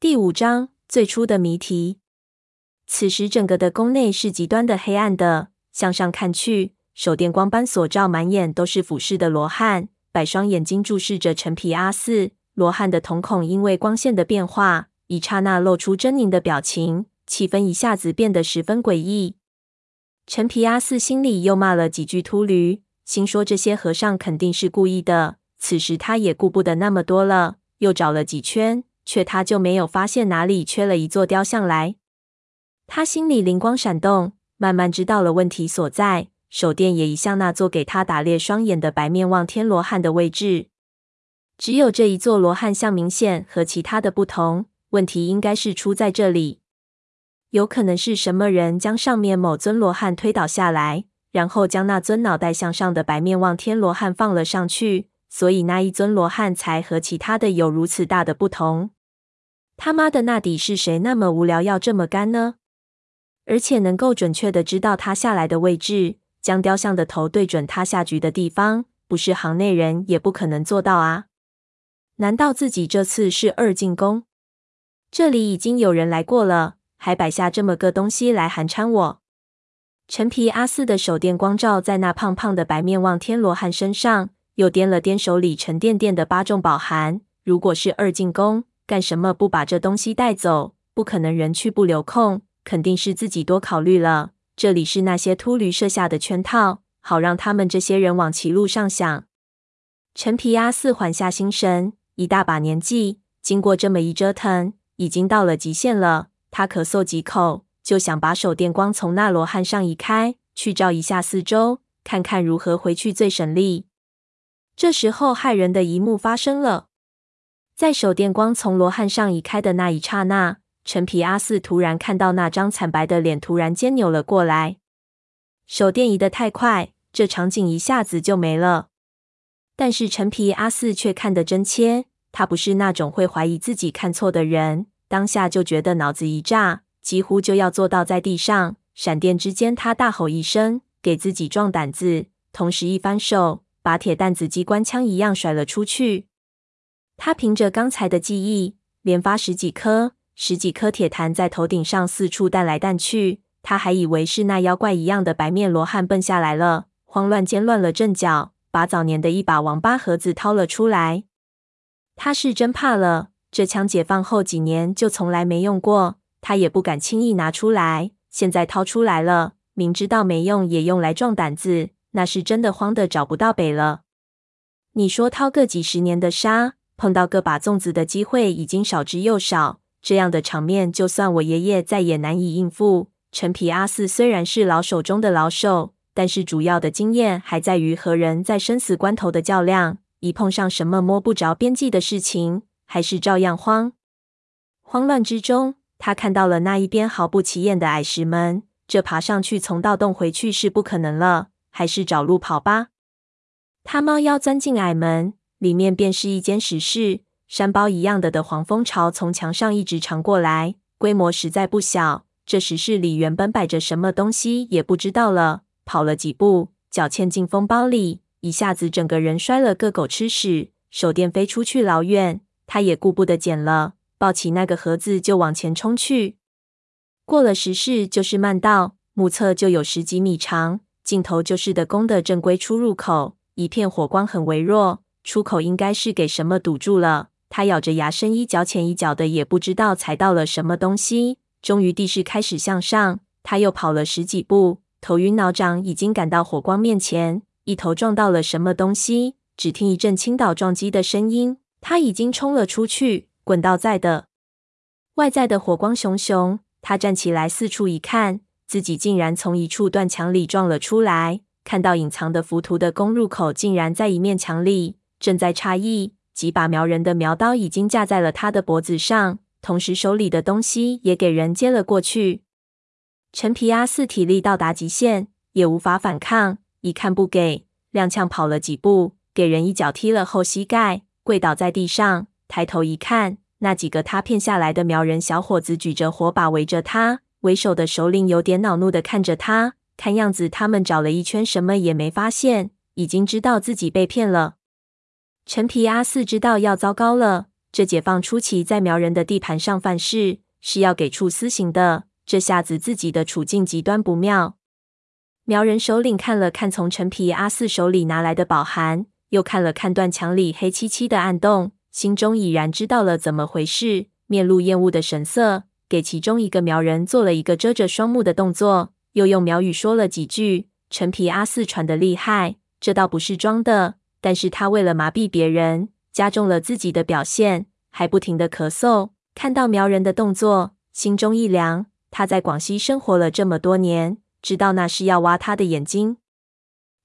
第五章最初的谜题。此时，整个的宫内是极端的黑暗的。向上看去，手电光般所照，满眼都是俯视的罗汉，百双眼睛注视着陈皮阿四。罗汉的瞳孔因为光线的变化，一刹那露出狰狞的表情，气氛一下子变得十分诡异。陈皮阿四心里又骂了几句秃驴，心说这些和尚肯定是故意的。此时他也顾不得那么多了，又找了几圈。却他就没有发现哪里缺了一座雕像来。他心里灵光闪动，慢慢知道了问题所在。手电也移向那座给他打裂双眼的白面望天罗汉的位置。只有这一座罗汉像明显和其他的不同。问题应该是出在这里。有可能是什么人将上面某尊罗汉推倒下来，然后将那尊脑袋向上的白面望天罗汉放了上去。所以那一尊罗汉才和其他的有如此大的不同。他妈的，那底是谁那么无聊要这么干呢？而且能够准确的知道他下来的位置，将雕像的头对准他下局的地方，不是行内人也不可能做到啊！难道自己这次是二进宫？这里已经有人来过了，还摆下这么个东西来寒碜我？陈皮阿四的手电光照在那胖胖的白面望天罗汉身上。又掂了掂手里沉甸甸的八重宝函。如果是二进宫，干什么不把这东西带走？不可能人去不留空，肯定是自己多考虑了。这里是那些秃驴设下的圈套，好让他们这些人往歧路上想。陈皮阿四缓下心神，一大把年纪，经过这么一折腾，已经到了极限了。他咳嗽几口，就想把手电光从那罗汉上移开，去照一下四周，看看如何回去最省力。这时候，骇人的一幕发生了。在手电光从罗汉上移开的那一刹那，陈皮阿四突然看到那张惨白的脸突然间扭了过来。手电移得太快，这场景一下子就没了。但是陈皮阿四却看得真切，他不是那种会怀疑自己看错的人，当下就觉得脑子一炸，几乎就要坐倒在地上。闪电之间，他大吼一声，给自己壮胆子，同时一翻手。把铁弹子机关枪一样甩了出去。他凭着刚才的记忆，连发十几颗、十几颗铁弹在头顶上四处弹来弹去。他还以为是那妖怪一样的白面罗汉蹦下来了，慌乱间乱了阵脚，把早年的一把王八盒子掏了出来。他是真怕了，这枪解放后几年就从来没用过，他也不敢轻易拿出来。现在掏出来了，明知道没用，也用来壮胆子。那是真的慌得找不到北了。你说掏个几十年的沙，碰到个把粽子的机会已经少之又少。这样的场面，就算我爷爷再也难以应付。陈皮阿四虽然是老手中的老手，但是主要的经验还在于和人在生死关头的较量。一碰上什么摸不着边际的事情，还是照样慌。慌乱之中，他看到了那一边毫不起眼的矮石门，这爬上去从盗洞回去是不可能了。还是找路跑吧。他猫腰钻进矮门，里面便是一间石室，山包一样的的黄蜂巢从墙上一直长过来，规模实在不小。这石室里原本摆着什么东西也不知道了。跑了几步，脚嵌进蜂包里，一下子整个人摔了个狗吃屎，手电飞出去老远，他也顾不得捡了，抱起那个盒子就往前冲去。过了石室就是慢道，目测就有十几米长。尽头就是的宫的正规出入口，一片火光很微弱，出口应该是给什么堵住了。他咬着牙，深一脚浅一脚的，也不知道踩到了什么东西。终于地势开始向上，他又跑了十几步，头晕脑胀，已经赶到火光面前，一头撞到了什么东西。只听一阵倾倒撞击的声音，他已经冲了出去，滚到在的外在的火光熊熊。他站起来四处一看。自己竟然从一处断墙里撞了出来，看到隐藏的浮屠的宫入口竟然在一面墙里，正在诧异，几把瞄人的苗刀已经架在了他的脖子上，同时手里的东西也给人接了过去。陈皮阿四体力到达极限，也无法反抗，一看不给，踉跄跑了几步，给人一脚踢了后膝盖，跪倒在地上，抬头一看，那几个他骗下来的苗人小伙子举着火把围着他。为首的首领有点恼怒的看着他，看样子他们找了一圈，什么也没发现，已经知道自己被骗了。陈皮阿四知道要糟糕了，这解放初期在苗人的地盘上犯事，是要给处私刑的。这下子自己的处境极端不妙。苗人首领看了看从陈皮阿四手里拿来的宝函，又看了看断墙里黑漆漆的暗洞，心中已然知道了怎么回事，面露厌恶的神色，给其中一个苗人做了一个遮着双目的动作，又用苗语说了几句。陈皮阿四喘得厉害，这倒不是装的，但是他为了麻痹别人，加重了自己的表现，还不停的咳嗽。看到苗人的动作，心中一凉。他在广西生活了这么多年，知道那是要挖他的眼睛。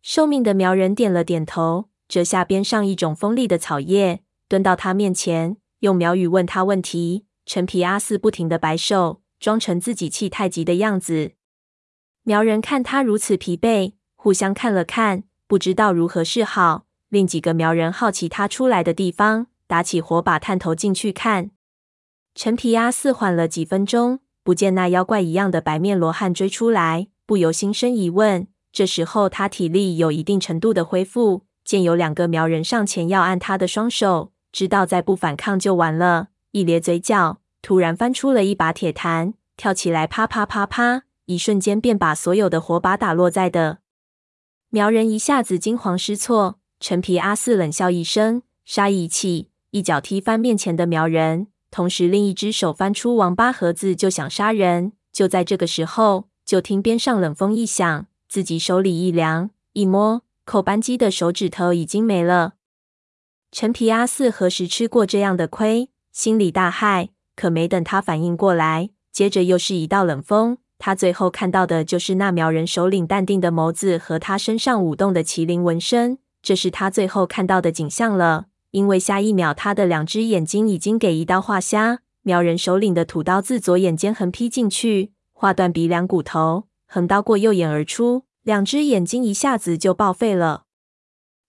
受命的苗人点了点头，折下边上一种锋利的草叶，蹲到他面前，用苗语问他问题。陈皮阿四不停的摆手，装成自己气太急的样子。苗人看他如此疲惫，互相看了看，不知道如何是好。另几个苗人好奇他出来的地方，打起火把探头进去看。陈皮阿四缓了几分钟。不见那妖怪一样的白面罗汉追出来，不由心生疑问。这时候他体力有一定程度的恢复，见有两个苗人上前要按他的双手，知道再不反抗就完了，一咧嘴角，突然翻出了一把铁坛，跳起来啪啪啪啪，一瞬间便把所有的火把打落在的。苗人一下子惊慌失措。陈皮阿四冷笑一声，杀意起，一脚踢翻面前的苗人。同时，另一只手翻出王八盒子，就想杀人。就在这个时候，就听边上冷风一响，自己手里一凉，一摸，扣扳机的手指头已经没了。陈皮阿四何时吃过这样的亏？心里大骇。可没等他反应过来，接着又是一道冷风。他最后看到的就是那苗人首领淡定的眸子和他身上舞动的麒麟纹身，这是他最后看到的景象了。因为下一秒，他的两只眼睛已经给一刀划瞎。苗人首领的土刀自左眼间横劈进去，划断鼻梁骨头，横刀过右眼而出，两只眼睛一下子就报废了。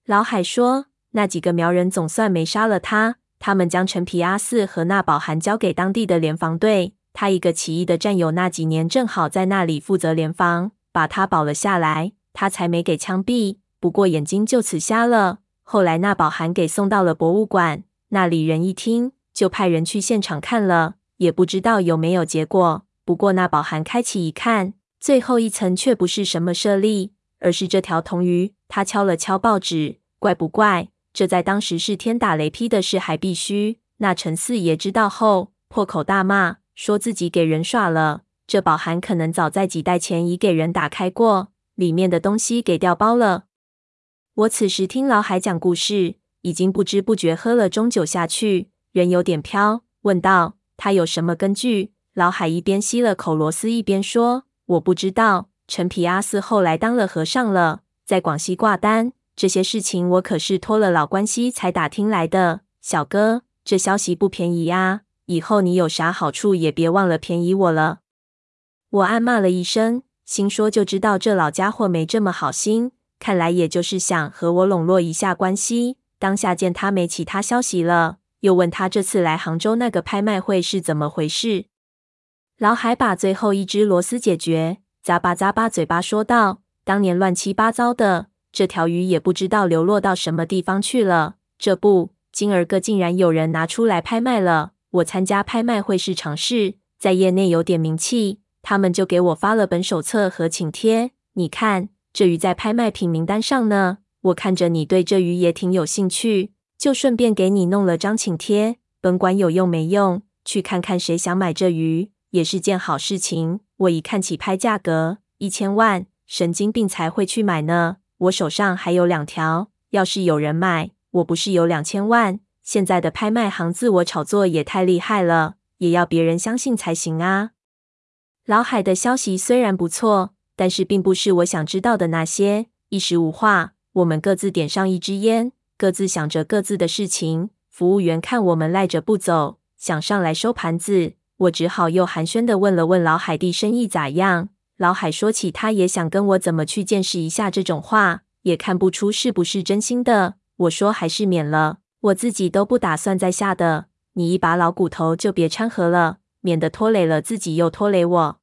老海说：“那几个苗人总算没杀了他，他们将陈皮阿四和那宝函交给当地的联防队。他一个起义的战友那几年正好在那里负责联防，把他保了下来，他才没给枪毙。不过眼睛就此瞎了。”后来那宝函给送到了博物馆，那里人一听就派人去现场看了，也不知道有没有结果。不过那宝函开启一看，最后一层却不是什么舍利，而是这条铜鱼。他敲了敲报纸，怪不怪？这在当时是天打雷劈的事，还必须。那陈四爷知道后破口大骂，说自己给人耍了。这宝函可能早在几代前已给人打开过，里面的东西给调包了。我此时听老海讲故事，已经不知不觉喝了盅酒下去，人有点飘。问道：“他有什么根据？”老海一边吸了口螺丝，一边说：“我不知道。陈皮阿四后来当了和尚了，在广西挂单。这些事情我可是托了老关系才打听来的。小哥，这消息不便宜啊！以后你有啥好处，也别忘了便宜我了。”我暗骂了一声，心说就知道这老家伙没这么好心。看来也就是想和我笼络一下关系。当下见他没其他消息了，又问他这次来杭州那个拍卖会是怎么回事。老海把最后一只螺丝解决，咂巴咂巴嘴巴说道：“当年乱七八糟的，这条鱼也不知道流落到什么地方去了。这不，今儿个竟然有人拿出来拍卖了。我参加拍卖会是常事，在业内有点名气，他们就给我发了本手册和请帖。你看。”这鱼在拍卖品名单上呢，我看着你对这鱼也挺有兴趣，就顺便给你弄了张请帖，甭管有用没用，去看看谁想买这鱼，也是件好事情。我一看起拍价格，一千万，神经病才会去买呢。我手上还有两条，要是有人买，我不是有两千万？现在的拍卖行自我炒作也太厉害了，也要别人相信才行啊。老海的消息虽然不错。但是并不是我想知道的那些。一时无话，我们各自点上一支烟，各自想着各自的事情。服务员看我们赖着不走，想上来收盘子，我只好又寒暄的问了问老海弟生意咋样。老海说起他也想跟我怎么去见识一下这种话，也看不出是不是真心的。我说还是免了，我自己都不打算再下的。你一把老骨头就别掺和了，免得拖累了自己又拖累我。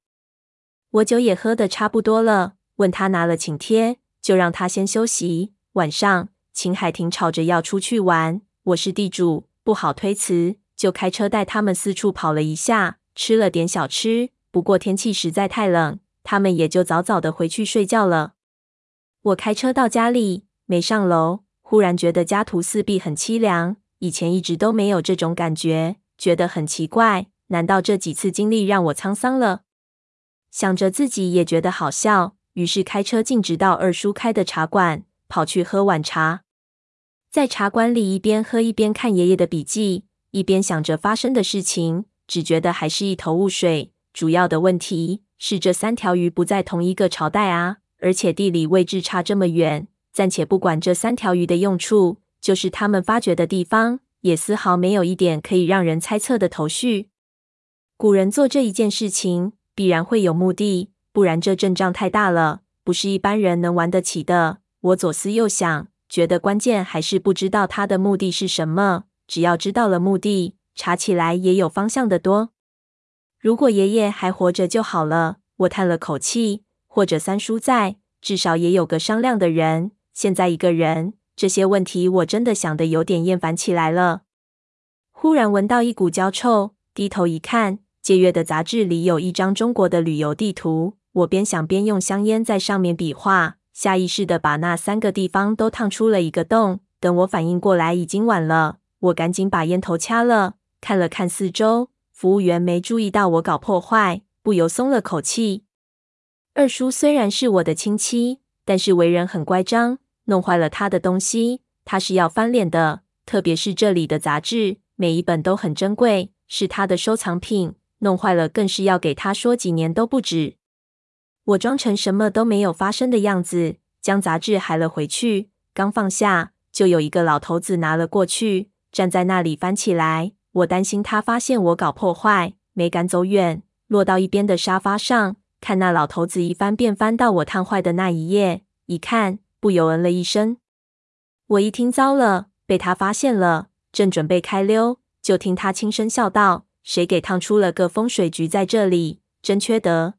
我酒也喝得差不多了，问他拿了请帖，就让他先休息。晚上，秦海婷吵着要出去玩，我是地主，不好推辞，就开车带他们四处跑了一下，吃了点小吃。不过天气实在太冷，他们也就早早的回去睡觉了。我开车到家里，没上楼，忽然觉得家徒四壁很凄凉。以前一直都没有这种感觉，觉得很奇怪。难道这几次经历让我沧桑了？想着自己也觉得好笑，于是开车径直到二叔开的茶馆，跑去喝晚茶。在茶馆里一边喝一边看爷爷的笔记，一边想着发生的事情，只觉得还是一头雾水。主要的问题是这三条鱼不在同一个朝代啊，而且地理位置差这么远。暂且不管这三条鱼的用处，就是他们发掘的地方，也丝毫没有一点可以让人猜测的头绪。古人做这一件事情，必然会有目的，不然这阵仗太大了，不是一般人能玩得起的。我左思右想，觉得关键还是不知道他的目的是什么。只要知道了目的，查起来也有方向的多。如果爷爷还活着就好了，我叹了口气。或者三叔在，至少也有个商量的人。现在一个人，这些问题我真的想的有点厌烦起来了。忽然闻到一股焦臭，低头一看，借阅的杂志里有一张中国的旅游地图。我边想边用香烟在上面比划，下意识的把那三个地方都烫出了一个洞。等我反应过来，已经晚了。我赶紧把烟头掐了，看了看四周。服务员没注意到我搞破坏，不由松了口气。二叔虽然是我的亲戚，但是为人很乖张，弄坏了他的东西，他是要翻脸的。特别是这里的杂志，每一本都很珍贵，是他的收藏品，弄坏了更是要给他说几年都不止。我装成什么都没有发生的样子，将杂志还了回去。刚放下，就有一个老头子拿了过去，站在那里翻起来。我担心他发现我搞破坏，没敢走远，落到一边的沙发上，看那老头子一翻便翻到我烫坏的那一页，一看不由嗯了一声。我一听糟了，被他发现了，正准备开溜，就听他轻声笑道：“谁给烫出了个风水局在这里？真缺德！”